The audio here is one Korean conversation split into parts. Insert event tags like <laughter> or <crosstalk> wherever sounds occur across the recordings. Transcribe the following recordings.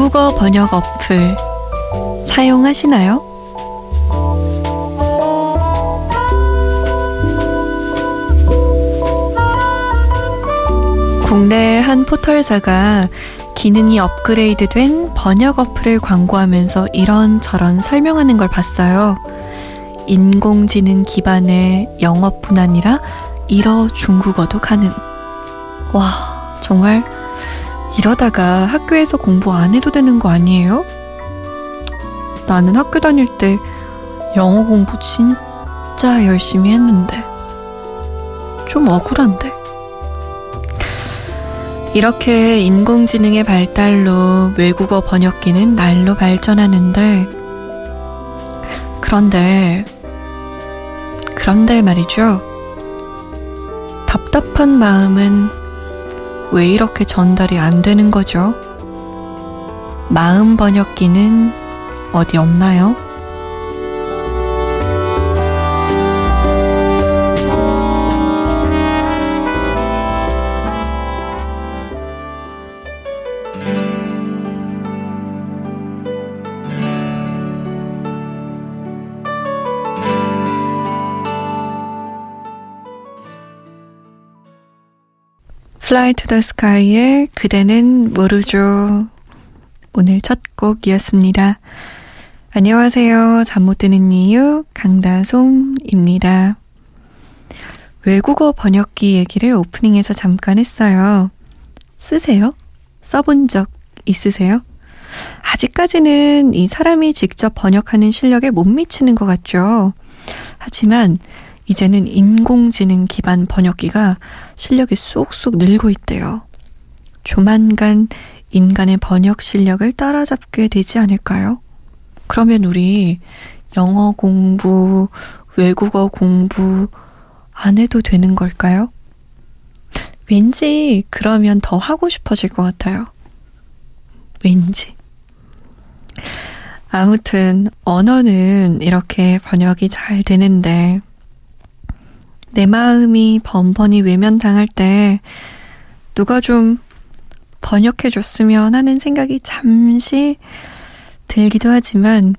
외국어 번역 어플 사용하시나요? 국내 한 포털사가 기능이 업그레이드 된 번역 어플을 광고하면서 이런저런 설명하는 걸 봤어요. 인공지능 기반의 영어뿐 아니라 일어 중국어도 가능. 와, 정말 이러다가 학교에서 공부 안 해도 되는 거 아니에요? 나는 학교 다닐 때 영어 공부 진짜 열심히 했는데. 좀 억울한데. 이렇게 인공지능의 발달로 외국어 번역기는 날로 발전하는데, 그런데, 그런데 말이죠. 답답한 마음은 왜 이렇게 전달이 안 되는 거죠? 마음 번역기는 어디 없나요? Fly to the Sky의 그대는 모르죠. 오늘 첫 곡이었습니다. 안녕하세요. 잠 못 드는 이유 강다솜입니다. 외국어 번역기 얘기를 오프닝에서 잠깐 했어요. 쓰세요? 써본 적 있으세요? 아직까지는 이 사람이 직접 번역하는 실력에 못 미치는 것 같죠. 하지만 이제는 인공지능 기반 번역기가 실력이 쑥쑥 늘고 있대요. 조만간 인간의 번역 실력을 따라잡게 되지 않을까요? 그러면 우리 영어 공부, 외국어 공부 안 해도 되는 걸까요? 왠지 그러면 더 하고 싶어질 것 같아요. 왠지. 아무튼 언어는 이렇게 번역이 잘 되는데 내 마음이 번번이 외면당할 때 누가 좀 번역해 줬으면 하는 생각이 잠시 들기도 하지만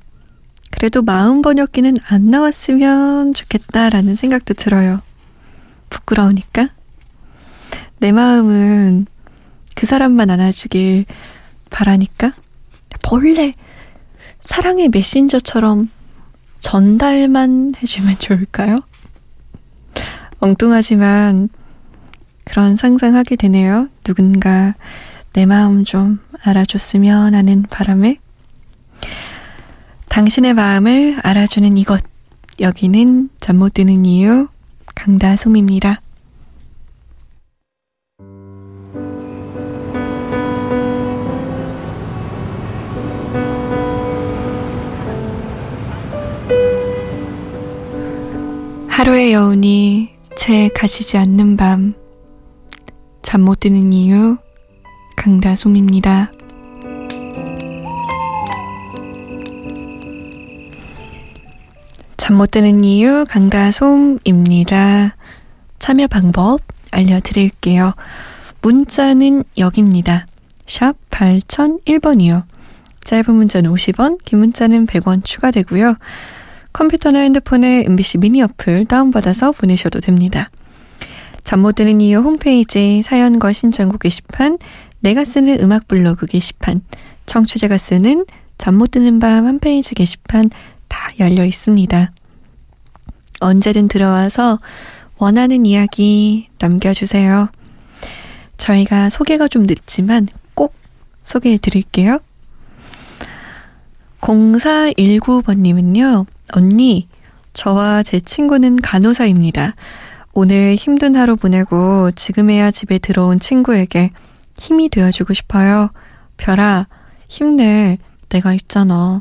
그래도 마음 번역기는 안 나왔으면 좋겠다라는 생각도 들어요. 부끄러우니까. 내 마음은 그 사람만 안아주길 바라니까. 본래 사랑의 메신저처럼 전달만 해주면 좋을까요? 엉뚱하지만 그런 상상하게 되네요. 누군가 내 마음 좀 알아줬으면 하는 바람에 당신의 마음을 알아주는 이곳 여기는 잠 못 드는 이유 강다솜입니다. 하루의 여운이 채 가시지 않는 밤. 잠 못 드는 이유, 강다솜입니다. 잠못 드는 이유, 강다솜입니다. 참여 방법 알려드릴게요. 문자는 여기입니다. 샵 8001번이요. 짧은 문자는 50원, 긴 문자는 100원 추가되고요. 컴퓨터나 핸드폰에 MBC 미니 어플 다운받아서 보내셔도 됩니다. 잠 못 드는 이유 홈페이지 사연과 신청곡 게시판, 내가 쓰는 음악 블로그 게시판, 청취자가 쓰는 잠 못 드는 밤한 페이지 게시판 다 열려 있습니다. 언제든 들어와서 원하는 이야기 남겨주세요. 저희가 소개가 좀 늦지만 꼭 소개해 드릴게요. 0419번님은요, 언니, 저와 제 친구는 간호사입니다. 오늘 힘든 하루 보내고 지금에야 집에 들어온 친구에게 힘이 되어주고 싶어요. 별아, 힘내. 내가 있잖아.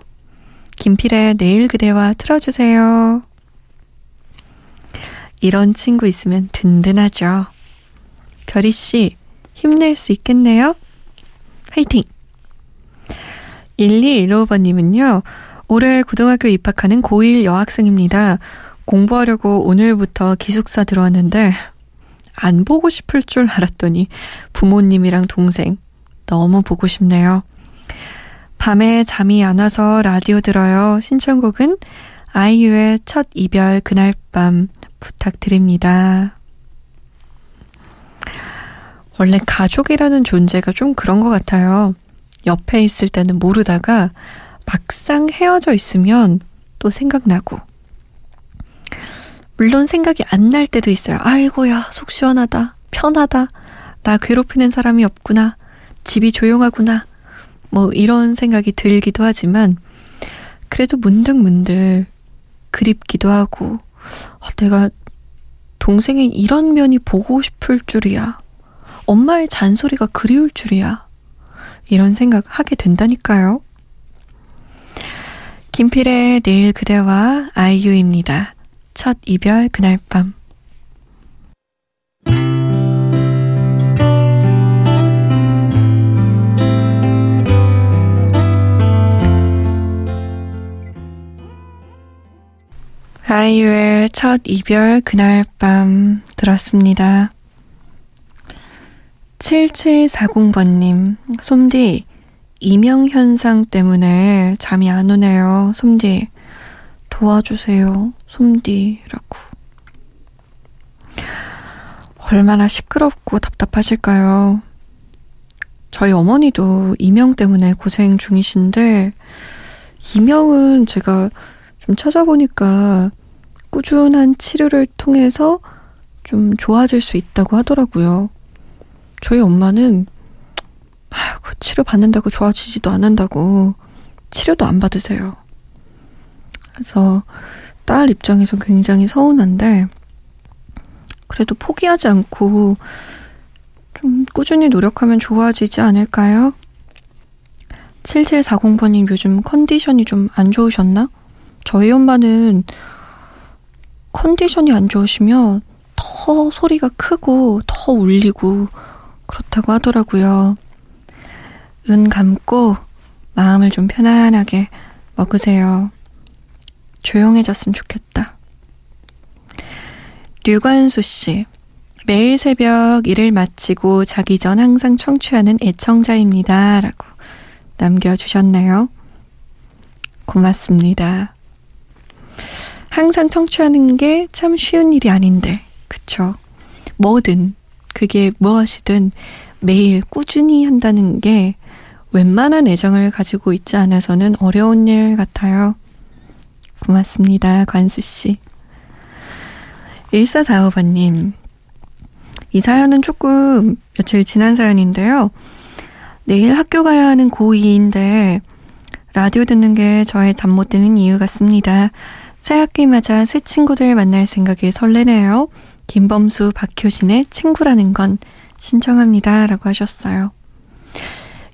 김필의 내일 그대와 틀어주세요. 이런 친구 있으면 든든하죠. 별이 씨, 힘낼 수 있겠네요? 화이팅! 1215번님은요, 올해 고등학교 입학하는 고1 여학생입니다. 공부하려고 오늘부터 기숙사 들어왔는데, 안 보고 싶을 줄 알았더니 부모님이랑 동생 너무 보고 싶네요. 밤에 잠이 안 와서 라디오 들어요. 신청곡은 아이유의 첫 이별 그날 밤 부탁드립니다. 원래 가족이라는 존재가 좀 그런 것 같아요. 옆에 있을 때는 모르다가 막상 헤어져 있으면 또 생각나고. 물론 생각이 안 날 때도 있어요. 아이고야, 속 시원하다. 편하다. 나 괴롭히는 사람이 없구나. 집이 조용하구나. 뭐 이런 생각이 들기도 하지만 그래도 문득문득 그립기도 하고 아, 내가 동생의 이런 면이 보고 싶을 줄이야. 엄마의 잔소리가 그리울 줄이야. 이런 생각 하게 된다니까요. 김필의 내일 그대와 아이유입니다. 첫 이별 그날 밤. 아이유의 첫 이별 그날 밤 들었습니다. 7740번님, 솜디, 이명 현상 때문에 잠이 안 오네요. 솜디, 도와주세요. 솜디라고. 얼마나 시끄럽고 답답하실까요? 저희 어머니도 이명 때문에 고생 중이신데, 이명은 제가 좀 찾아보니까 꾸준한 치료를 통해서 좀 좋아질 수 있다고 하더라고요. 저희 엄마는 아이고 치료 받는다고 좋아지지도 않는다고 치료도 안 받으세요. 그래서 딸 입장에서 굉장히 서운한데 그래도 포기하지 않고 좀 꾸준히 노력하면 좋아지지 않을까요? 7740번님 요즘 컨디션이 좀 안 좋으셨나? 저희 엄마는 컨디션이 안 좋으시면 더 소리가 크고 더 울리고 그렇다고 하더라고요. 눈 감고 마음을 좀 편안하게 먹으세요. 조용해졌으면 좋겠다. 류관수 씨. 매일 새벽 일을 마치고 자기 전 항상 청취하는 애청자입니다. 라고 남겨주셨네요. 고맙습니다. 항상 청취하는 게 참 쉬운 일이 아닌데, 그쵸? 뭐든, 그게 무엇이든 매일 꾸준히 한다는 게 웬만한 애정을 가지고 있지 않아서는 어려운 일 같아요. 고맙습니다, 관수 씨. 1445번님. 이 사연은 조금 며칠 지난 사연인데요. 내일 학교 가야 하는 고2인데 라디오 듣는 게 저의 잠 못 드는 이유 같습니다. 새 학기 맞아 새 친구들 만날 생각에 설레네요. 김범수, 박효신의 친구라는 건 신청합니다. 라고 하셨어요.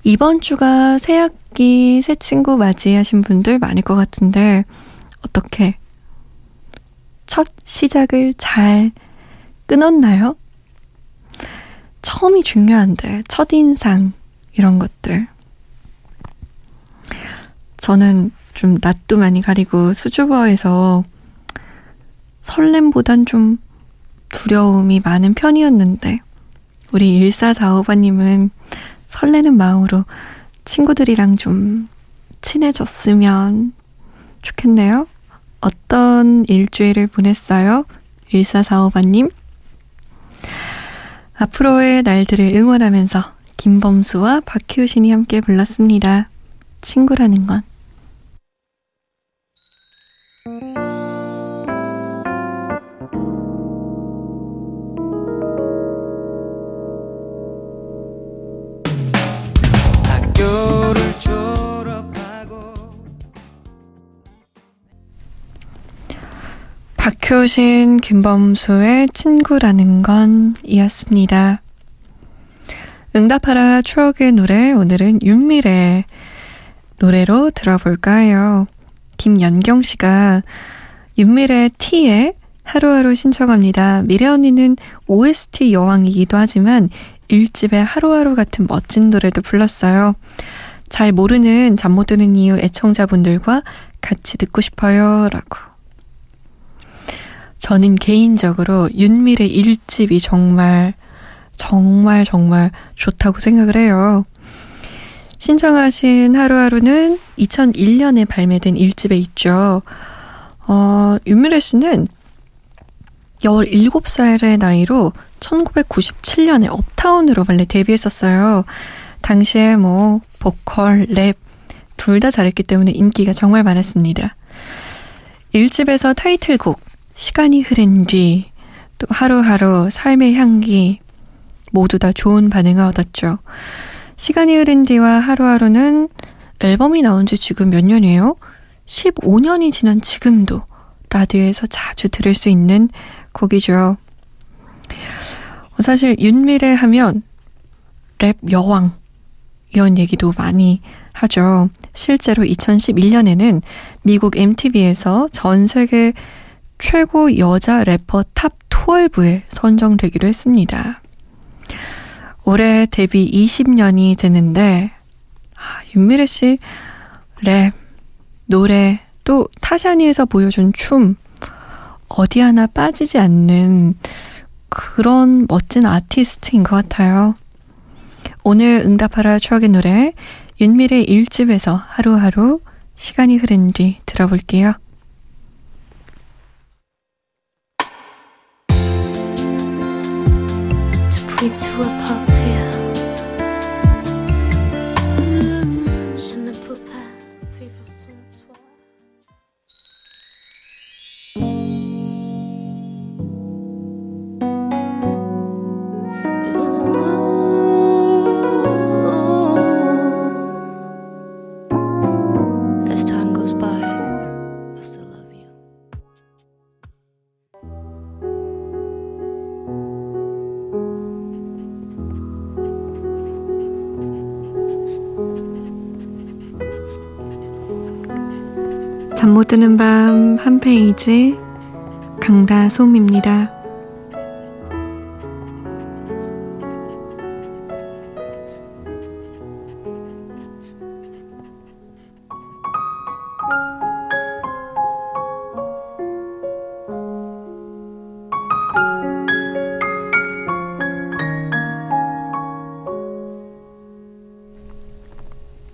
이번 주가 새 학기 새 친구 맞이하신 분들 많을 것 같은데, 어떻게 첫 시작을 잘 끊었나요? 처음이 중요한데, 첫인상, 이런 것들. 저는 좀 낯도 많이 가리고 수줍어해서 설렘보단 좀 두려움이 많은 편이었는데, 우리 1445번님은 설레는 마음으로 친구들이랑 좀 친해졌으면 좋겠네요. 어떤 일주일을 보냈어요? 1445번님? 앞으로의 날들을 응원하면서 김범수와 박효신이 함께 불렀습니다. 친구라는 건. 박효신, 김범수의 친구라는 건 이었습니다. 응답하라 추억의 노래, 오늘은 윤미래 노래로 들어볼까요? 김연경 씨가 윤미래 T의 하루하루 신청합니다. 미래 언니는 OST 여왕이기도 하지만 일집의 하루하루 같은 멋진 노래도 불렀어요. 잘 모르는 잠 못 드는 이유 애청자분들과 같이 듣고 싶어요. 라고. 저는 개인적으로 윤미래 일집이 정말, 정말, 정말 좋다고 생각을 해요. 신청하신 하루하루는 2001년에 발매된 1집에 있죠. 어, 윤미래 씨는 17살의 나이로 1997년에 업타운으로 원래 데뷔했었어요. 당시에 뭐, 보컬, 랩, 둘 다 잘했기 때문에 인기가 정말 많았습니다. 1집에서 타이틀곡, 시간이 흐른 뒤, 또 하루하루 삶의 향기, 모두 다 좋은 반응을 얻었죠. 시간이 흐른 뒤와 하루하루는 앨범이 나온 지 지금 몇 년이에요? 15년이 지난 지금도 라디오에서 자주 들을 수 있는 곡이죠. 사실 윤미래 하면 랩 여왕 이런 얘기도 많이 하죠. 실제로 2011년에는 미국 MTV에서 전 세계 최고 여자 래퍼 top 12에 선정되기도 했습니다. 올해 데뷔 20년이 됐는데 아, 윤미래 씨 랩, 노래, 또 타샤니에서 보여준 춤 어디 하나 빠지지 않는 그런 멋진 아티스트인 것 같아요. 오늘 응답하라 추억의 노래 윤미래 1집에서 하루하루 시간이 흐른 뒤 들어볼게요. to a pub. 잠못 드는 밤 한 페이지 강다솜입니다.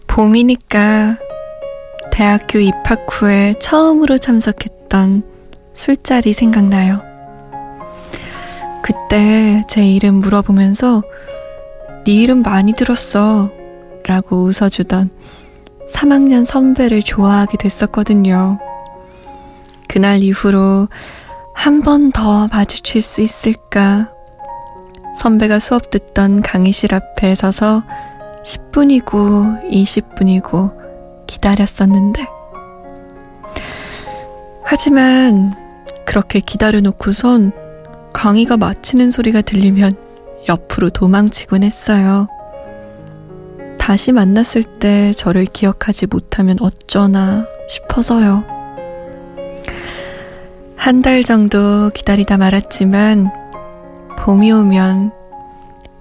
봄이니까 대학교 입학 후에 처음으로 참석했던 술자리 생각나요. 그때 제 이름 물어보면서 네 이름 많이 들었어 라고 웃어주던 3학년 선배를 좋아하게 됐었거든요. 그날 이후로 한 번 더 마주칠 수 있을까? 선배가 수업 듣던 강의실 앞에 서서 10분이고 20분이고 기다렸었는데. 하지만 그렇게 기다려놓고선 강의가 마치는 소리가 들리면 옆으로 도망치곤 했어요. 다시 만났을 때 저를 기억하지 못하면 어쩌나 싶어서요. 한 달 정도 기다리다 말았지만 봄이 오면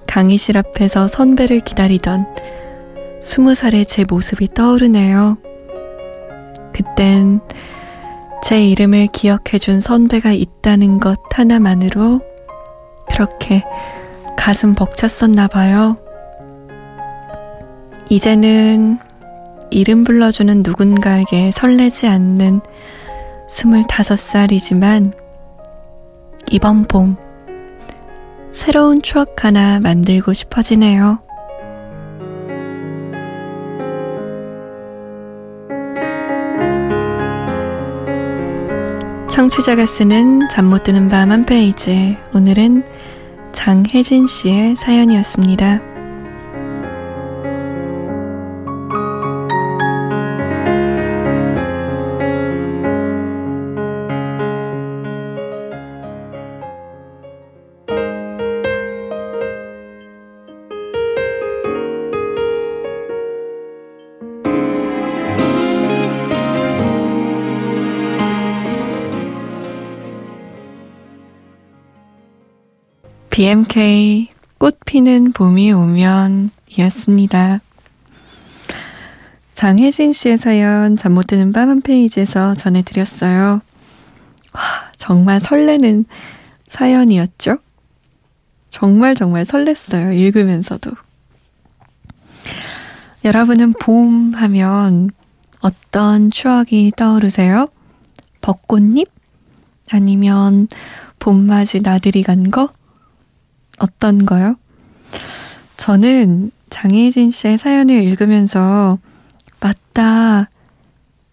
강의실 앞에서 선배를 기다리던 스무 살의 제 모습이 떠오르네요. 그땐 제 이름을 기억해준 선배가 있다는 것 하나만으로 그렇게 가슴 벅찼었나 봐요. 이제는 이름 불러주는 누군가에게 설레지 않는 스물다섯 살이지만 이번 봄 새로운 추억 하나 만들고 싶어지네요. 청취자가 쓰는 잠 못 드는 밤 한 페이지. 오늘은 장혜진 씨의 사연이었습니다. BMK 꽃 피는 봄이 오면 이었습니다. 장혜진 씨의 사연 잠 못 드는 밤 한 페이지에서 전해드렸어요. 와, 정말 설레는 사연이었죠? 정말 정말 설렜어요. 읽으면서도. 여러분은 봄 하면 어떤 추억이 떠오르세요? 벚꽃잎? 아니면 봄맞이 나들이 간 거? 어떤 거요? 저는 장혜진 씨의 사연을 읽으면서 맞다.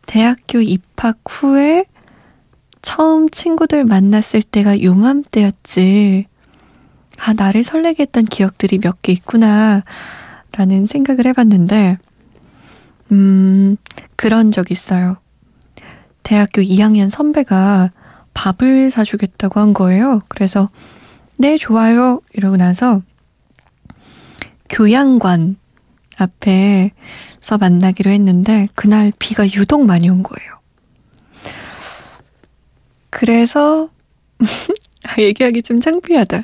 대학교 입학 후에 처음 친구들 만났을 때가 요맘때였지. 아, 나를 설레게 했던 기억들이 몇 개 있구나. 라는 생각을 해봤는데, 음, 그런 적 있어요. 대학교 2학년 선배가 밥을 사주겠다고 한 거예요. 그래서, 네, 좋아요. 이러고 나서, 교양관 앞에서 만나기로 했는데, 그날 비가 유독 많이 온 거예요. 그래서, <laughs> 얘기하기 좀 창피하다.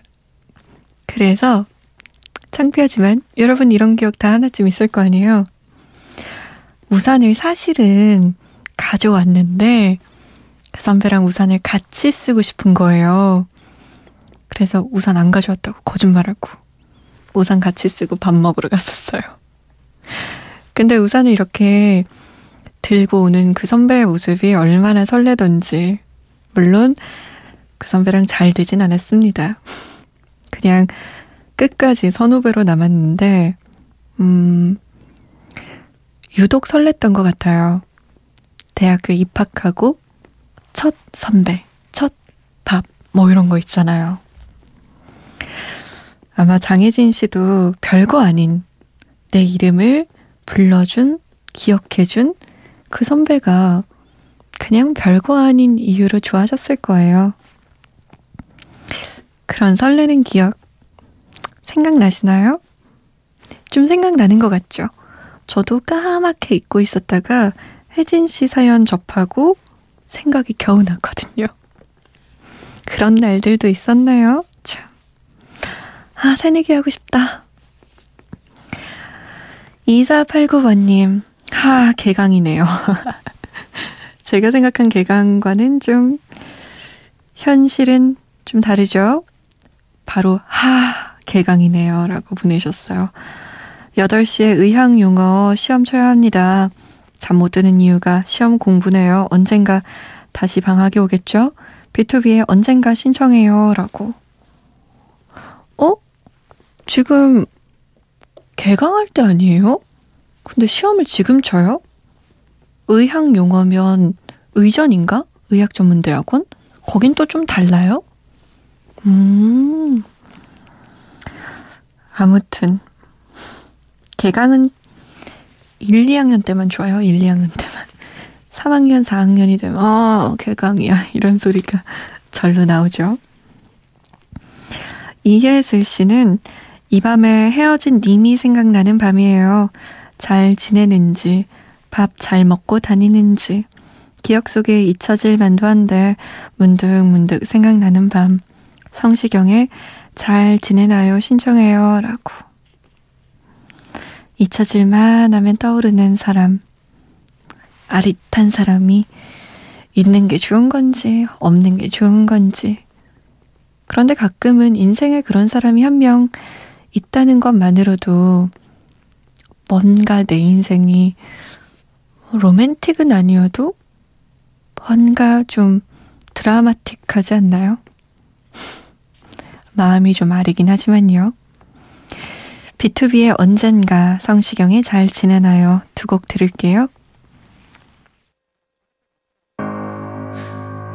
그래서, 창피하지만 여러분 이런 기억 다 하나쯤 있을 거 아니에요. 우산을 사실은 가져왔는데 그 선배랑 우산을 같이 쓰고 싶은 거예요. 그래서 우산 안 가져왔다고 거짓말하고 우산 같이 쓰고 밥 먹으러 갔었어요. 근데 우산을 이렇게 들고 오는 그 선배의 모습이 얼마나 설레던지 물론 그 선배랑 잘 되진 않았습니다. 그냥 끝까지 선후배로 남았는데, 음, 유독 설렜던 것 같아요. 대학교 입학하고 첫 선배, 첫 밥, 뭐 이런 거 있잖아요. 아마 장혜진 씨도 별거 아닌 내 이름을 불러준, 기억해준 그 선배가 그냥 별거 아닌 이유로 좋아졌을 거예요. 그런 설레는 기억 생각나시나요? 좀 생각나는 것 같죠? 저도 까맣게 잊고 있었다가 혜진 씨 사연 접하고 생각이 겨우 났거든요. 그런 날들도 있었나요? 참. 아, 새내기 하고 싶다. 2489번님, 하, 개강이네요. <laughs> 제가 생각한 개강과는 좀, 현실은 좀 다르죠? 바로, 하, 개강이네요. 라고 보내셨어요. 8시에 의학 용어 시험 쳐야 합니다. 잠 못 드는 이유가 시험 공부네요. 언젠가 다시 방학이 오겠죠? B2B에 언젠가 신청해요. 라고. 어? 지금 개강할 때 아니에요? 근데 시험을 지금 쳐요? 의학 용어면 의전인가? 의학 전문 대학원? 거긴 또 좀 달라요? 음. 아무튼 개강은 1, 2학년 때만 좋아요. 1, 2학년 때만. 3학년, 4학년이 되면 어, 개강이야. 이런 소리가 절로 나오죠. 이혜슬 씨는 이 밤에 헤어진 님이 생각나는 밤이에요. 잘 지내는지, 밥 잘 먹고 다니는지, 기억 속에 잊혀질 만도 한데 문득문득 생각나는 밤. 성시경의 잘 지내나요? 신청해요. 라고. 잊혀질만 하면 떠오르는 사람. 아릿한 사람이 있는 게 좋은 건지, 없는 게 좋은 건지. 그런데 가끔은 인생에 그런 사람이 한 명 있다는 것만으로도 뭔가 내 인생이 로맨틱은 아니어도 뭔가 좀 드라마틱하지 않나요? <laughs> 마음이 좀 아리긴 하지만요. B2B의 언젠가 성시경의 잘 지내나요? 두 곡 들을게요.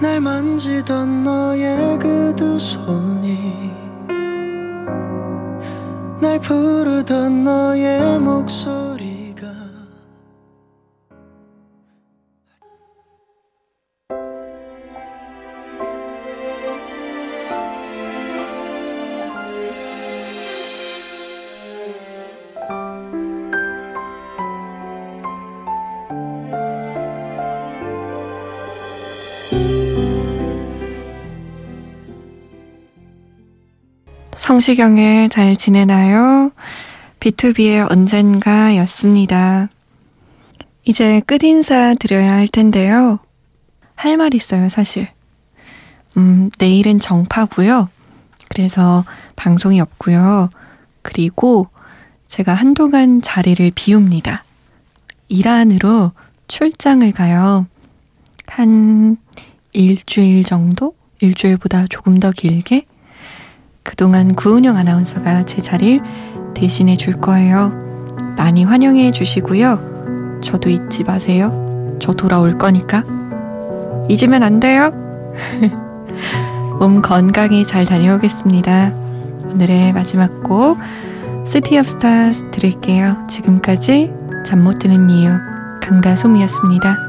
날 만지던 너의 그 두 손이 날 부르던 너의 목소리 성시경의 잘 지내나요? B2B의 언젠가 였습니다. 이제 끝인사 드려야 할 텐데요. 할 말 있어요, 사실. 음, 내일은 정파고요. 그래서 방송이 없고요. 그리고 제가 한동안 자리를 비웁니다. 일안으로 출장을 가요. 한 일주일 정도? 일주일보다 조금 더 길게? 그동안 구은영 아나운서가 제 자리를 대신해 줄 거예요. 많이 환영해 주시고요. 저도 잊지 마세요. 저 돌아올 거니까. 잊으면 안 돼요. <laughs> 몸 건강히 잘 다녀오겠습니다. 오늘의 마지막 곡 City of Stars 들을게요. 지금까지 잠 못 드는 이유 강다솜이었습니다.